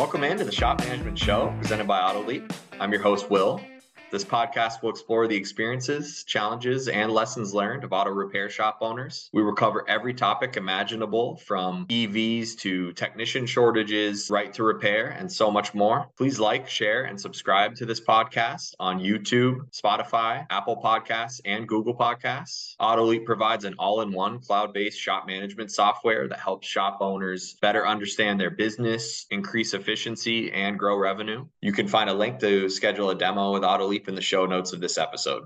Welcome into the Shop Management Show presented by AutoLeap. I'm your host, Will. This podcast will explore the experiences, challenges, and lessons learned of auto repair shop owners. We will cover every topic imaginable from EVs to technician shortages, right to repair, and so much more. Please like, share, and subscribe to this podcast on YouTube, Spotify, Apple Podcasts, and Google Podcasts. AutoLeap provides an all in one cloud based shop management software that helps shop owners better understand their business, increase efficiency, and grow revenue. You can find a link to schedule a demo with AutoLeap in the show notes of this episode.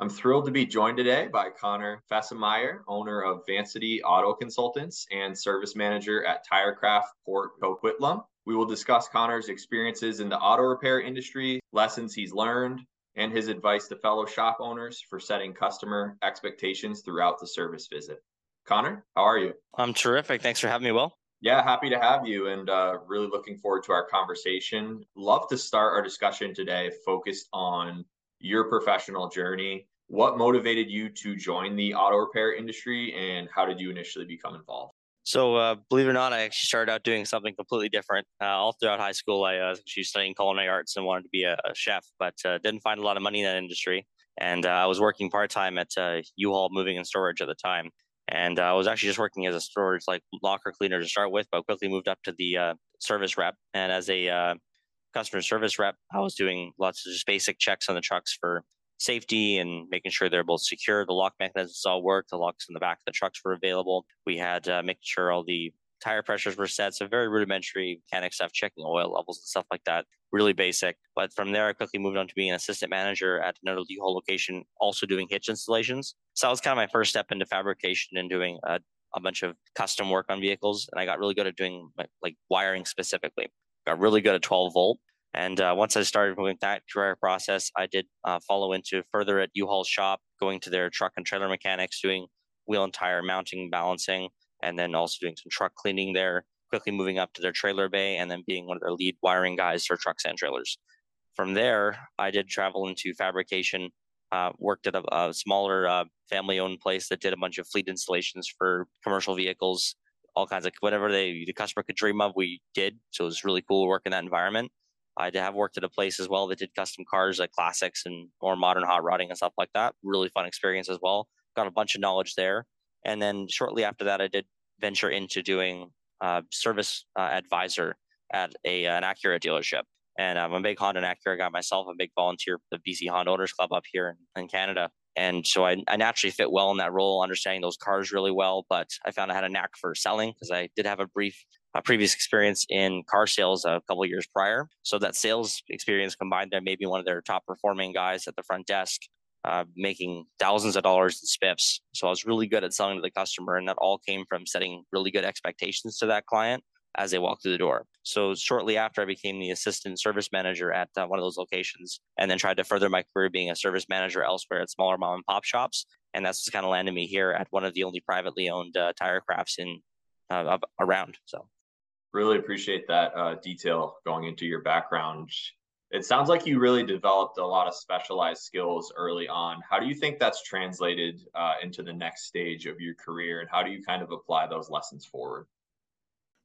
I'm thrilled to be joined today by Connor Fesenmaier, owner of Vancity Auto Consultants and service manager at Tirecraft Port Coquitlam. We will discuss Connor's experiences in the auto repair industry, lessons he's learned, and his advice to fellow shop owners for setting customer expectations throughout the service visit. Connor, how are you? I'm terrific. Thanks for having me, Will. Yeah, happy to have you and uh, really looking forward to our conversation. Love to start our discussion today focused on your professional journey. What motivated you to join the auto repair industry and how did you initially become involved? So, uh, believe it or not, I actually started out doing something completely different. Uh, all throughout high school, I uh, was actually studying culinary arts and wanted to be a, a chef, but uh, didn't find a lot of money in that industry. And uh, I was working part time at uh, U-Haul Moving and Storage at the time. And uh, I was actually just working as a storage like locker cleaner to start with, but quickly moved up to the uh, service rep. And as a uh, customer service rep, I was doing lots of just basic checks on the trucks for safety and making sure they're both secure. The lock mechanisms all work. The locks in the back of the trucks were available. We had uh, making sure all the tire pressures were set. So very rudimentary mechanic stuff, checking oil levels and stuff like that. Really basic. But from there, I quickly moved on to being an assistant manager at another U-Haul location, also doing hitch installations. So that was kind of my first step into fabrication and doing a, a bunch of custom work on vehicles. And I got really good at doing like wiring specifically. Got really good at 12 volt. And uh, once I started moving that career process, I did uh, follow into further at U-Haul shop, going to their truck and trailer mechanics, doing wheel and tire mounting, balancing, and then also doing some truck cleaning there, quickly moving up to their trailer bay, and then being one of their lead wiring guys for trucks and trailers. From there, I did travel into fabrication, uh, worked at a, a smaller uh, family owned place that did a bunch of fleet installations for commercial vehicles, all kinds of whatever they the customer could dream of, we did. So it was really cool to work in that environment. I have worked at a place as well that did custom cars like classics and more modern hot rodding and stuff like that. Really fun experience as well. Got a bunch of knowledge there. And then shortly after that, I did venture into doing uh, service uh, advisor at a an Acura dealership. And I'm a big Honda and Acura guy myself. A big volunteer for the BC Honda Owners Club up here in, in Canada. And so I, I, naturally fit well in that role, understanding those cars really well. But I found I had a knack for selling because I did have a brief previous experience in car sales a couple years prior. So that sales experience combined there, maybe one of their top performing guys at the front desk uh, making thousands of dollars in spiffs. So I was really good at selling to the customer, and that all came from setting really good expectations to that client as they walk through the door. So shortly after, I became the assistant service manager at uh, one of those locations, and then tried to further my career being a service manager elsewhere at smaller mom and pop shops. And that's kind of landed me here at one of the only privately owned uh, Tirecrafts in uh, around. So really appreciate that uh, detail going into your background it sounds like you really developed a lot of specialized skills early on. How do you think that's translated uh, into the next stage of your career, and how do you kind of apply those lessons forward?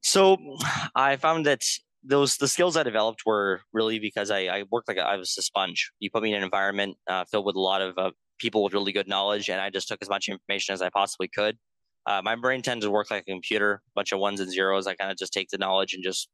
So, I found that those the skills I developed were really because I, I worked like a, I was a sponge. You put me in an environment uh, filled with a lot of uh, people with really good knowledge, and I just took as much information as I possibly could. Uh, my brain tends to work like a computer, a bunch of ones and zeros. I kind of just take the knowledge and just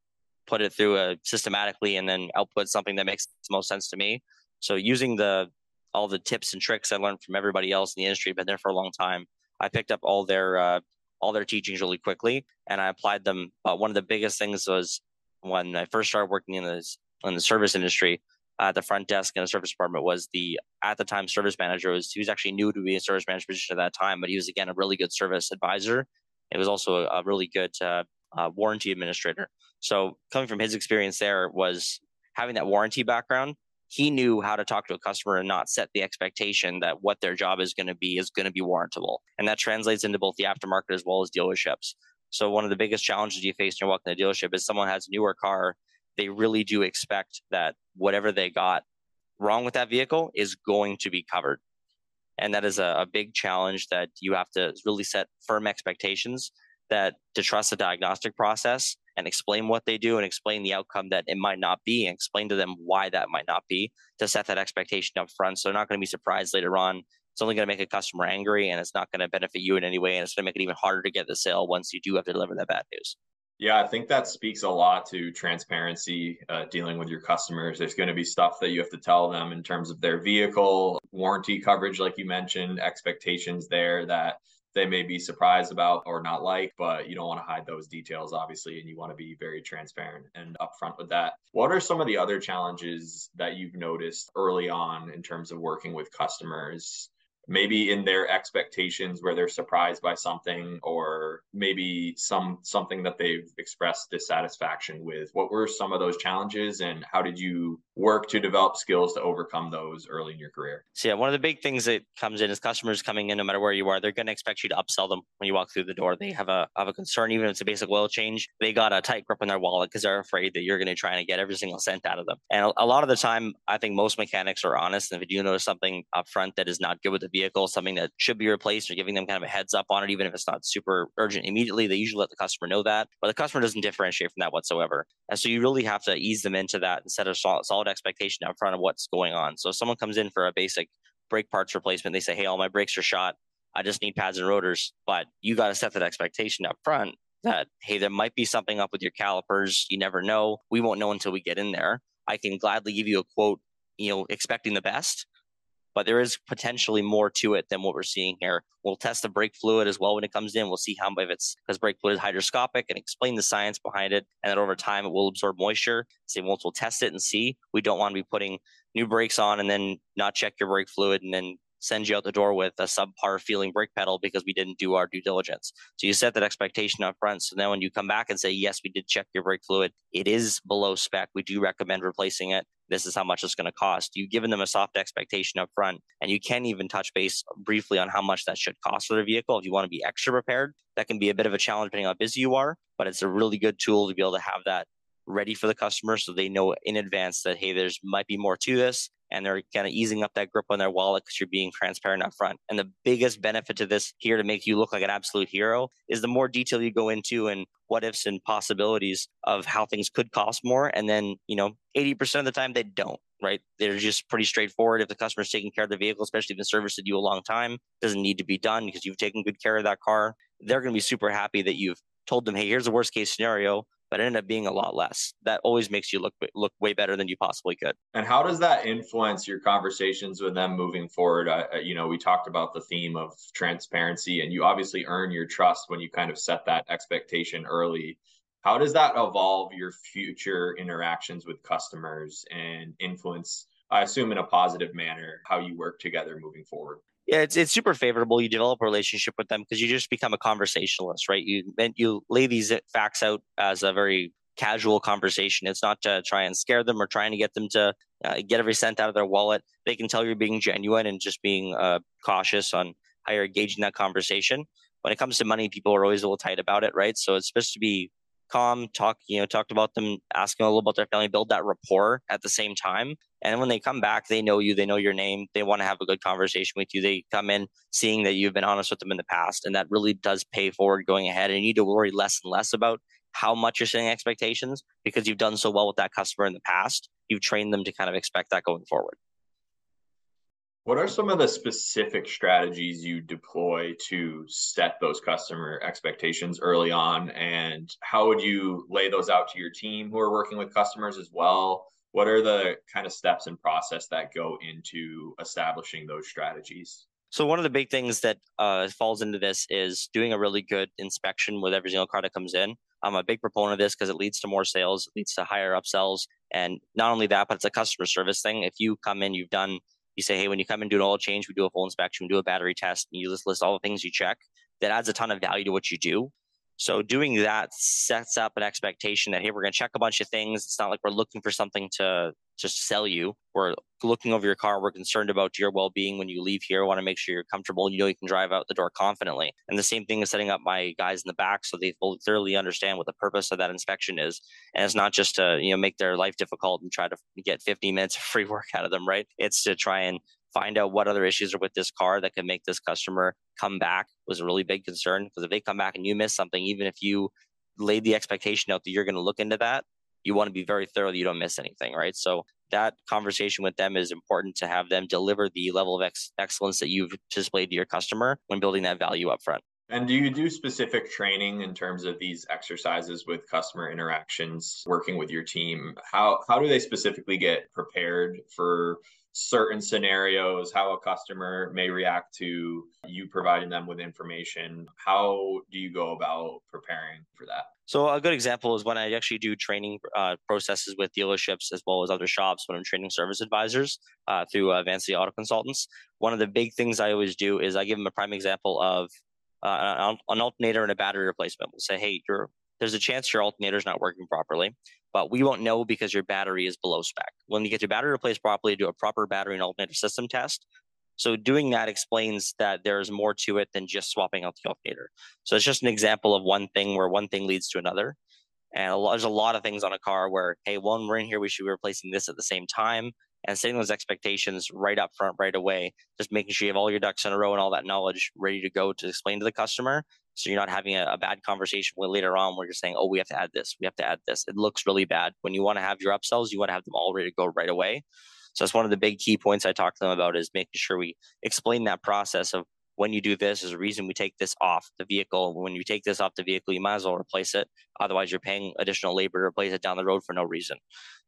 put it through a systematically and then output something that makes the most sense to me. So using the all the tips and tricks I learned from everybody else in the industry, been there for a long time. I picked up all their uh, all their teachings really quickly, and I applied them. But one of the biggest things was when I first started working in the in the service industry at the front desk in the service department was the at the time service manager was he was actually new to be a service manager position at that time, but he was again a really good service advisor. It was also a, a really good uh, uh, warranty administrator. So coming from his experience there was having that warranty background. He knew how to talk to a customer and not set the expectation that what their job is going to be is going to be warrantable. And that translates into both the aftermarket as well as dealerships. So one of the biggest challenges you face when you're walking the dealership is someone has a newer car. They really do expect that whatever they got wrong with that vehicle is going to be covered. And that is a, a big challenge that you have to really set firm expectations that to trust the diagnostic process and explain what they do and explain the outcome that it might not be and explain to them why that might not be to set that expectation up front. So they're not going to be surprised later on. It's only going to make a customer angry and it's not going to benefit you in any way. And it's going to make it even harder to get the sale once you do have to deliver that bad news. Yeah, I think that speaks a lot to transparency uh, dealing with your customers. There's going to be stuff that you have to tell them in terms of their vehicle, warranty coverage, like you mentioned, expectations there that they may be surprised about or not like, but you don't want to hide those details, obviously, and you want to be very transparent and upfront with that. What are some of the other challenges that you've noticed early on in terms of working with customers maybe in their expectations where they're surprised by something or maybe some something that they've expressed dissatisfaction with what were some of those challenges and how did you work to develop skills to overcome those early in your career so yeah one of the big things that comes in is customers coming in no matter where you are they're going to expect you to upsell them when you walk through the door they have a have a concern even if it's a basic oil change they got a tight grip on their wallet because they're afraid that you're going to try and get every single cent out of them and a lot of the time i think most mechanics are honest and if you notice something up front that is not good with the vehicle, something that should be replaced, or giving them kind of a heads up on it, even if it's not super urgent immediately. They usually let the customer know that, but the customer doesn't differentiate from that whatsoever. And so you really have to ease them into that instead of a solid expectation up front of what's going on. So if someone comes in for a basic brake parts replacement, they say, Hey, all my brakes are shot. I just need pads and rotors. But you got to set that expectation up front that, hey, there might be something up with your calipers. You never know. We won't know until we get in there. I can gladly give you a quote, you know, expecting the best but there is potentially more to it than what we're seeing here. We'll test the brake fluid as well when it comes in. We'll see how if it's because brake fluid is hygroscopic and explain the science behind it. And then over time, it will absorb moisture. So once we'll test it and see, we don't want to be putting new brakes on and then not check your brake fluid and then send you out the door with a subpar feeling brake pedal because we didn't do our due diligence. So you set that expectation up front. So then when you come back and say, yes, we did check your brake fluid, it is below spec. We do recommend replacing it. This is how much it's going to cost. You've given them a soft expectation up front, and you can even touch base briefly on how much that should cost for the vehicle. If you want to be extra prepared, that can be a bit of a challenge depending on how busy you are, but it's a really good tool to be able to have that ready for the customer so they know in advance that hey there's might be more to this and they're kind of easing up that grip on their wallet because you're being transparent up front. And the biggest benefit to this here to make you look like an absolute hero is the more detail you go into and what ifs and possibilities of how things could cost more. And then, you know, 80% of the time they don't, right? They're just pretty straightforward. If the customer's taking care of the vehicle, especially if it's serviced you a long time, doesn't need to be done because you've taken good care of that car. They're going to be super happy that you've told them, hey, here's the worst case scenario but it ended up being a lot less. That always makes you look look way better than you possibly could. And how does that influence your conversations with them moving forward? Uh, you know, we talked about the theme of transparency, and you obviously earn your trust when you kind of set that expectation early. How does that evolve your future interactions with customers and influence? I assume in a positive manner how you work together moving forward. Yeah, it's it's super favorable. You develop a relationship with them because you just become a conversationalist, right? You you lay these facts out as a very casual conversation. It's not to try and scare them or trying to get them to uh, get every cent out of their wallet. They can tell you're being genuine and just being uh, cautious on how you're engaging that conversation. When it comes to money, people are always a little tight about it, right? So it's supposed to be calm, talk, you know, talked about them, asking a little about their family, build that rapport at the same time. And when they come back, they know you, they know your name, they want to have a good conversation with you. They come in seeing that you've been honest with them in the past. And that really does pay forward going ahead. And you need to worry less and less about how much you're setting expectations because you've done so well with that customer in the past. You've trained them to kind of expect that going forward. What are some of the specific strategies you deploy to set those customer expectations early on? And how would you lay those out to your team who are working with customers as well? What are the kind of steps and process that go into establishing those strategies? So one of the big things that uh, falls into this is doing a really good inspection with every single car that comes in. I'm a big proponent of this because it leads to more sales, it leads to higher upsells, and not only that, but it's a customer service thing. If you come in, you've done you say, hey, when you come and do an oil change, we do a full inspection, we do a battery test, and you just list all the things you check. That adds a ton of value to what you do. So doing that sets up an expectation that hey, we're going to check a bunch of things. It's not like we're looking for something to just sell you. We're looking over your car. We're concerned about your well-being when you leave here. We want to make sure you're comfortable. You know you can drive out the door confidently. And the same thing is setting up my guys in the back so they clearly understand what the purpose of that inspection is. And it's not just to you know make their life difficult and try to get 50 minutes of free work out of them, right? It's to try and find out what other issues are with this car that can make this customer come back was a really big concern because if they come back and you miss something even if you laid the expectation out that you're going to look into that, you want to be very thorough that you don't miss anything, right? So that conversation with them is important to have them deliver the level of ex- excellence that you've displayed to your customer when building that value up front. And do you do specific training in terms of these exercises with customer interactions, working with your team? How how do they specifically get prepared for certain scenarios, how a customer may react to you providing them with information? How do you go about preparing for that? So a good example is when I actually do training uh, processes with dealerships as well as other shops when I'm training service advisors uh, through uh, Vancity Auto Consultants. One of the big things I always do is I give them a prime example of uh, an alternator and a battery replacement. We'll say, hey, there's a chance your alternator is not working properly, but we won't know because your battery is below spec. When you get your battery replaced properly, do a proper battery and alternator system test. So doing that explains that there's more to it than just swapping out the alternator. So it's just an example of one thing where one thing leads to another. And a lot, there's a lot of things on a car where, hey, when we're in here, we should be replacing this at the same time and setting those expectations right up front, right away, just making sure you have all your ducks in a row and all that knowledge ready to go to explain to the customer. So you're not having a, a bad conversation later on where you're saying, oh, we have to add this, we have to add this. It looks really bad. When you want to have your upsells, you want to have them all ready to go right away. So that's one of the big key points I talk to them about is making sure we explain that process of when you do this, there's a reason we take this off the vehicle. When you take this off the vehicle, you might as well replace it. Otherwise, you're paying additional labor to replace it down the road for no reason.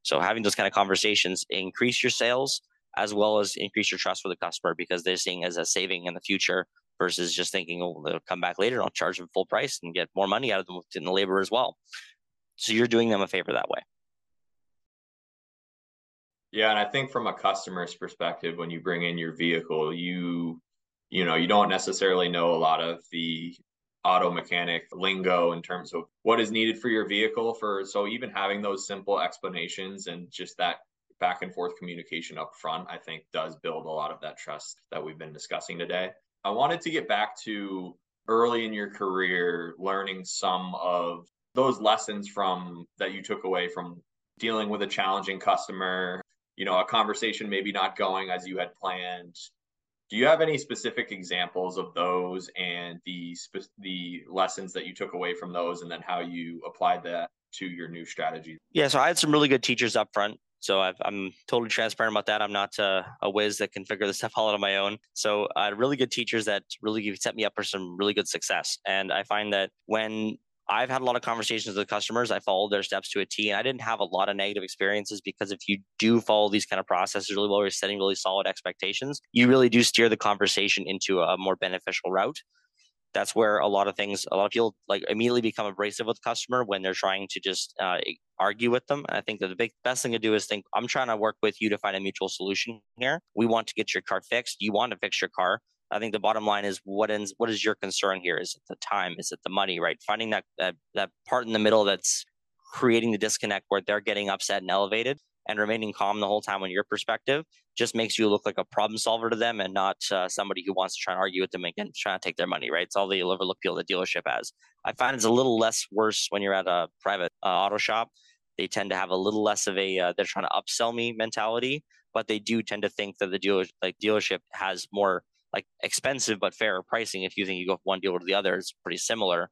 So having those kind of conversations increase your sales as well as increase your trust with the customer because they're seeing as a saving in the future versus just thinking, oh, they'll come back later, I'll charge them full price and get more money out of them in the labor as well. So you're doing them a favor that way. Yeah, and I think from a customer's perspective, when you bring in your vehicle, you you know you don't necessarily know a lot of the auto mechanic lingo in terms of what is needed for your vehicle for so even having those simple explanations and just that back and forth communication up front i think does build a lot of that trust that we've been discussing today. I wanted to get back to early in your career learning some of those lessons from that you took away from dealing with a challenging customer you know a conversation maybe not going as you had planned do you have any specific examples of those and the the lessons that you took away from those, and then how you applied that to your new strategy? Yeah, so I had some really good teachers up front. So i am totally transparent about that. I'm not uh, a whiz that can figure this stuff all out on my own. So I had really good teachers that really set me up for some really good success. And I find that when I've had a lot of conversations with customers. I followed their steps to a T, and I didn't have a lot of negative experiences because if you do follow these kind of processes really well, you're setting really solid expectations. You really do steer the conversation into a more beneficial route. That's where a lot of things, a lot of people like immediately become abrasive with the customer when they're trying to just uh, argue with them. And I think that the big best thing to do is think, I'm trying to work with you to find a mutual solution here. We want to get your car fixed. You want to fix your car. I think the bottom line is what ends what is your concern here? Is it the time? Is it the money? Right? Finding that that that part in the middle that's creating the disconnect where they're getting upset and elevated and remaining calm the whole time on your perspective just makes you look like a problem solver to them and not uh, somebody who wants to try and argue with them again, trying to take their money, right? It's all the overlook feel the dealership has. I find it's a little less worse when you're at a private uh, auto shop. They tend to have a little less of a, uh, they're trying to upsell me mentality, but they do tend to think that the dealer, like dealership has more like expensive but fairer pricing. If you think you go from one dealer to the other, it's pretty similar.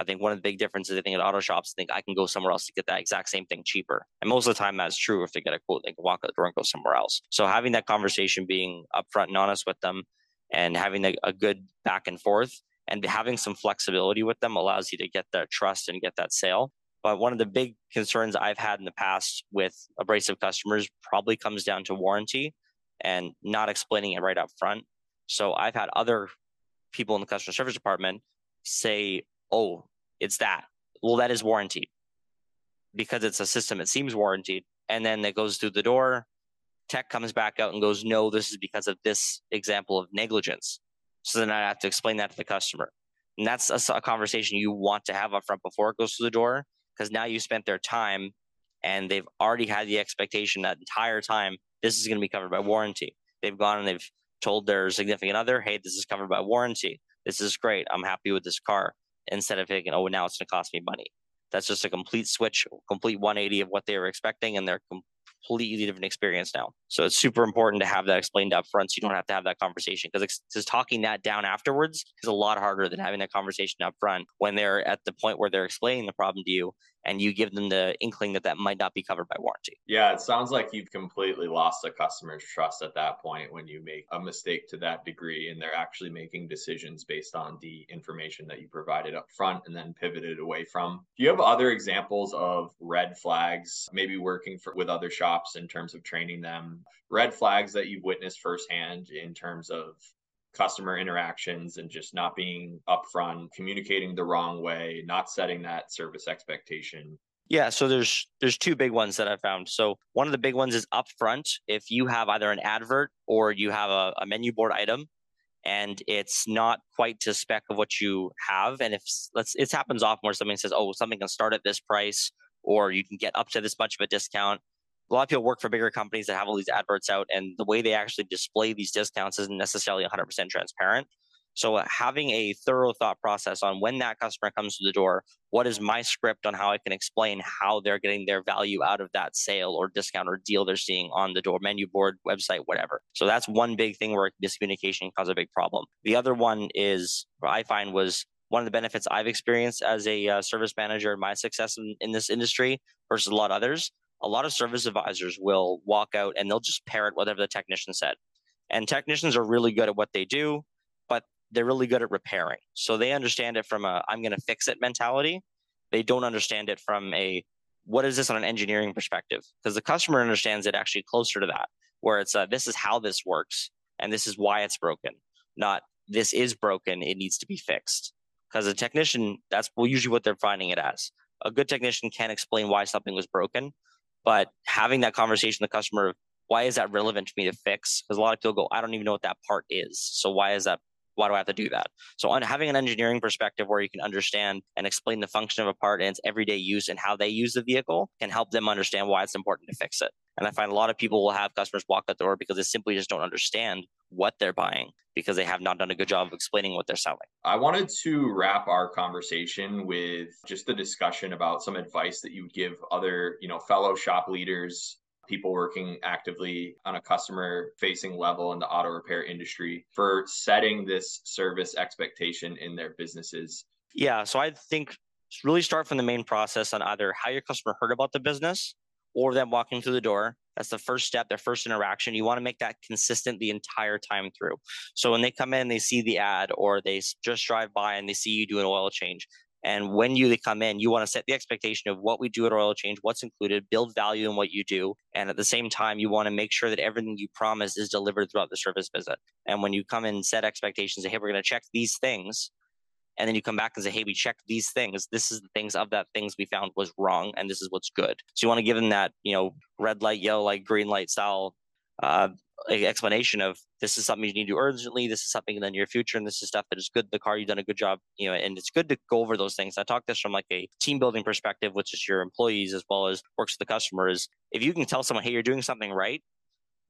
I think one of the big differences I think at auto shops I think I can go somewhere else to get that exact same thing cheaper. And most of the time that's true. If they get a quote, they can walk out the door and go somewhere else. So having that conversation, being upfront and honest with them, and having a, a good back and forth, and having some flexibility with them allows you to get that trust and get that sale. But one of the big concerns I've had in the past with abrasive customers probably comes down to warranty and not explaining it right up front. So I've had other people in the customer service department say, oh, it's that. Well, that is warranted because it's a system, it seems warranted. And then it goes through the door. Tech comes back out and goes, no, this is because of this example of negligence. So then I have to explain that to the customer. And that's a, a conversation you want to have up front before it goes through the door because now you spent their time and they've already had the expectation that entire time this is going to be covered by warranty. They've gone and they've told their significant other, hey, this is covered by warranty. This is great. I'm happy with this car. Instead of thinking, oh, now it's going to cost me money. That's just a complete switch, complete 180 of what they were expecting, and they're completely different experience now. So it's super important to have that explained up front so you don't have to have that conversation because just talking that down afterwards is a lot harder than having that conversation up front when they're at the point where they're explaining the problem to you and you give them the inkling that that might not be covered by warranty. Yeah, it sounds like you've completely lost a customer's trust at that point when you make a mistake to that degree and they're actually making decisions based on the information that you provided up front and then pivoted away from. Do you have other examples of red flags, maybe working for, with other shops in terms of training them, red flags that you've witnessed firsthand in terms of customer interactions and just not being upfront, communicating the wrong way, not setting that service expectation. Yeah, so there's there's two big ones that I found. So one of the big ones is upfront. If you have either an advert or you have a, a menu board item and it's not quite to spec of what you have, and if let's it happens often where somebody says, Oh, something can start at this price, or you can get up to this much of a discount a lot of people work for bigger companies that have all these adverts out, and the way they actually display these discounts isn't necessarily 100% transparent. So, uh, having a thorough thought process on when that customer comes to the door, what is my script on how I can explain how they're getting their value out of that sale or discount or deal they're seeing on the door, menu board, website, whatever. So, that's one big thing where miscommunication can cause a big problem. The other one is, I find was one of the benefits I've experienced as a uh, service manager and my success in, in this industry versus a lot of others a lot of service advisors will walk out and they'll just parrot whatever the technician said. And technicians are really good at what they do, but they're really good at repairing. So they understand it from a I'm going to fix it mentality. They don't understand it from a what is this on an engineering perspective? Because the customer understands it actually closer to that, where it's a, this is how this works and this is why it's broken, not this is broken, it needs to be fixed. Because a technician, that's usually what they're finding it as. A good technician can explain why something was broken, but having that conversation with the customer, why is that relevant to me to fix? Because a lot of people go, I don't even know what that part is. So why is that? Why do I have to do that? So on having an engineering perspective where you can understand and explain the function of a part and its everyday use and how they use the vehicle can help them understand why it's important to fix it. And I find a lot of people will have customers walk out the door because they simply just don't understand what they're buying because they have not done a good job of explaining what they're selling. I wanted to wrap our conversation with just the discussion about some advice that you would give other, you know, fellow shop leaders, people working actively on a customer facing level in the auto repair industry for setting this service expectation in their businesses. Yeah, so I think really start from the main process on either how your customer heard about the business or them walking through the door. That's the first step, their first interaction. You want to make that consistent the entire time through. So when they come in, they see the ad or they just drive by and they see you do an oil change. And when you come in, you want to set the expectation of what we do at oil change, what's included, build value in what you do. And at the same time, you want to make sure that everything you promise is delivered throughout the service visit. And when you come in, set expectations, hey, we're going to check these things and then you come back and say, hey, we checked these things. This is the things of that things we found was wrong, and this is what's good. So you want to give them that, you know, red light, yellow light, green light style uh, explanation of this is something you need to do urgently. This is something in the near future, and this is stuff that is good. The car you've done a good job, you know, and it's good to go over those things. I talk this from like a team building perspective, which is your employees as well as works with the customers. If you can tell someone, hey, you're doing something right,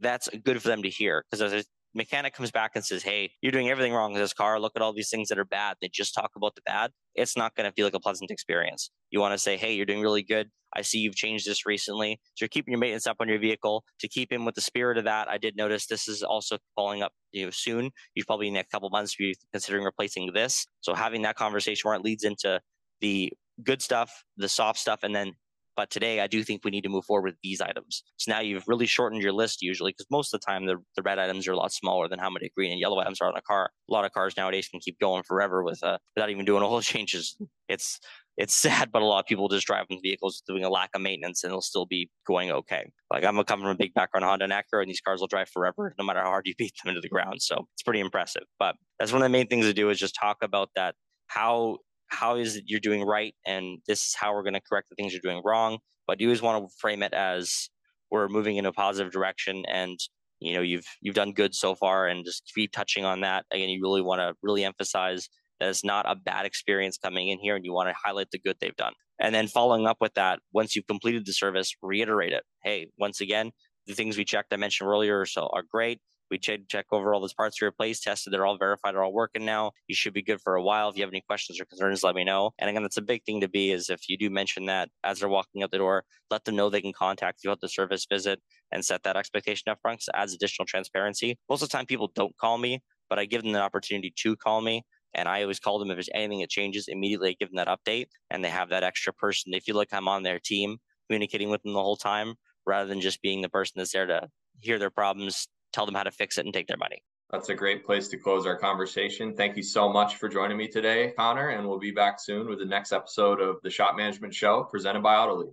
that's good for them to hear because mechanic comes back and says, Hey, you're doing everything wrong with this car. Look at all these things that are bad. They just talk about the bad. It's not going to feel like a pleasant experience. You want to say, Hey, you're doing really good. I see you've changed this recently. So you're keeping your maintenance up on your vehicle to keep in with the spirit of that. I did notice this is also falling up you know, soon. You've probably in a couple months be considering replacing this. So having that conversation where it leads into the good stuff, the soft stuff, and then but today, I do think we need to move forward with these items. So now you've really shortened your list usually, because most of the time the, the red items are a lot smaller than how many green and yellow items are on a car. A lot of cars nowadays can keep going forever with uh, without even doing oil changes. It's it's sad, but a lot of people just drive in vehicles doing a lack of maintenance and they'll still be going okay. Like I'm coming from a big background Honda and Acura, and these cars will drive forever, no matter how hard you beat them into the ground. So it's pretty impressive. But that's one of the main things to do is just talk about that. How how is it you're doing right, and this is how we're going to correct the things you're doing wrong but you always want to frame it as we're moving in a positive direction and you know you've you've done good so far and just keep touching on that. Again you really want to really emphasize that it's not a bad experience coming in here and you want to highlight the good they've done. And then following up with that once you've completed the service reiterate it. Hey once again the things we checked i mentioned earlier so are great We check check over all those parts we replaced, tested, they're all verified, they're all working now. You should be good for a while. If you have any questions or concerns, let me know. And again, that's a big thing to be is if you do mention that as they're walking out the door, let them know they can contact you at the service visit and set that expectation up front because adds additional transparency. Most of the time people don't call me, but I give them the opportunity to call me. And I always call them if there's anything that changes, immediately I give them that update and they have that extra person. They feel like I'm on their team communicating with them the whole time rather than just being the person that's there to hear their problems, tell them how to fix it, and take their money. That's a great place to close our conversation. Thank you so much for joining me today, Connor, and we'll be back soon with the next episode of the Shop Management Show presented by AutoLeap.